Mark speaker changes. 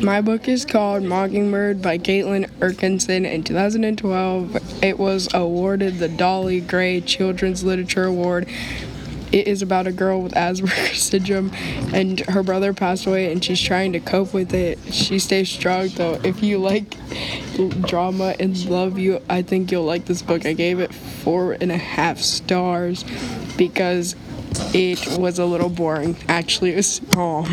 Speaker 1: My book is called Mockingbird by Caitlin Erkinson. In 2012, it was awarded the Dolly Gray Children's Literature Award. It is about a girl with Asperger's syndrome, and her brother passed away, and she's trying to cope with it. She stays strong, though. If you like drama and love, you, I think you'll like this book. I gave it four and a half stars because it was a little boring. Actually, it was. Oh.